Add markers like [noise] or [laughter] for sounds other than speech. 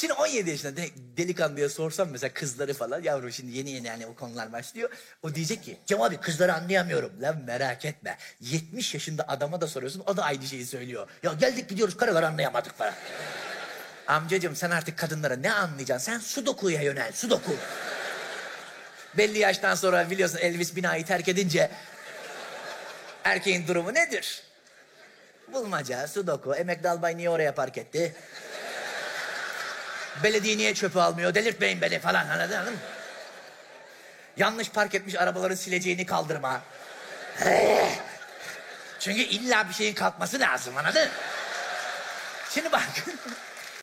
Şimdi 17 yaşında de, delikanlıya sorsam mesela kızları falan yavrum şimdi yeni yeni yani o konular başlıyor. O diyecek ki Cem abi kızları anlayamıyorum. Lan merak etme 70 yaşında adama da soruyorsun o da aynı şeyi söylüyor. Ya geldik gidiyoruz karıları anlayamadık falan. [laughs] Amcacığım sen artık kadınlara ne anlayacaksın? Sen sudoku'ya yönel sudoku. [laughs] Belli yaştan sonra biliyorsun Elvis binayı terk edince erkeğin durumu nedir? Bulmaca, sudoku, emekli albay niye oraya park etti? Belediye niye çöpü almıyor? Delirtmeyin beni falan anladın, mı? Yanlış park etmiş arabaların sileceğini kaldırma. Çünkü illa bir şeyin kalkması lazım anladın? Şimdi bak.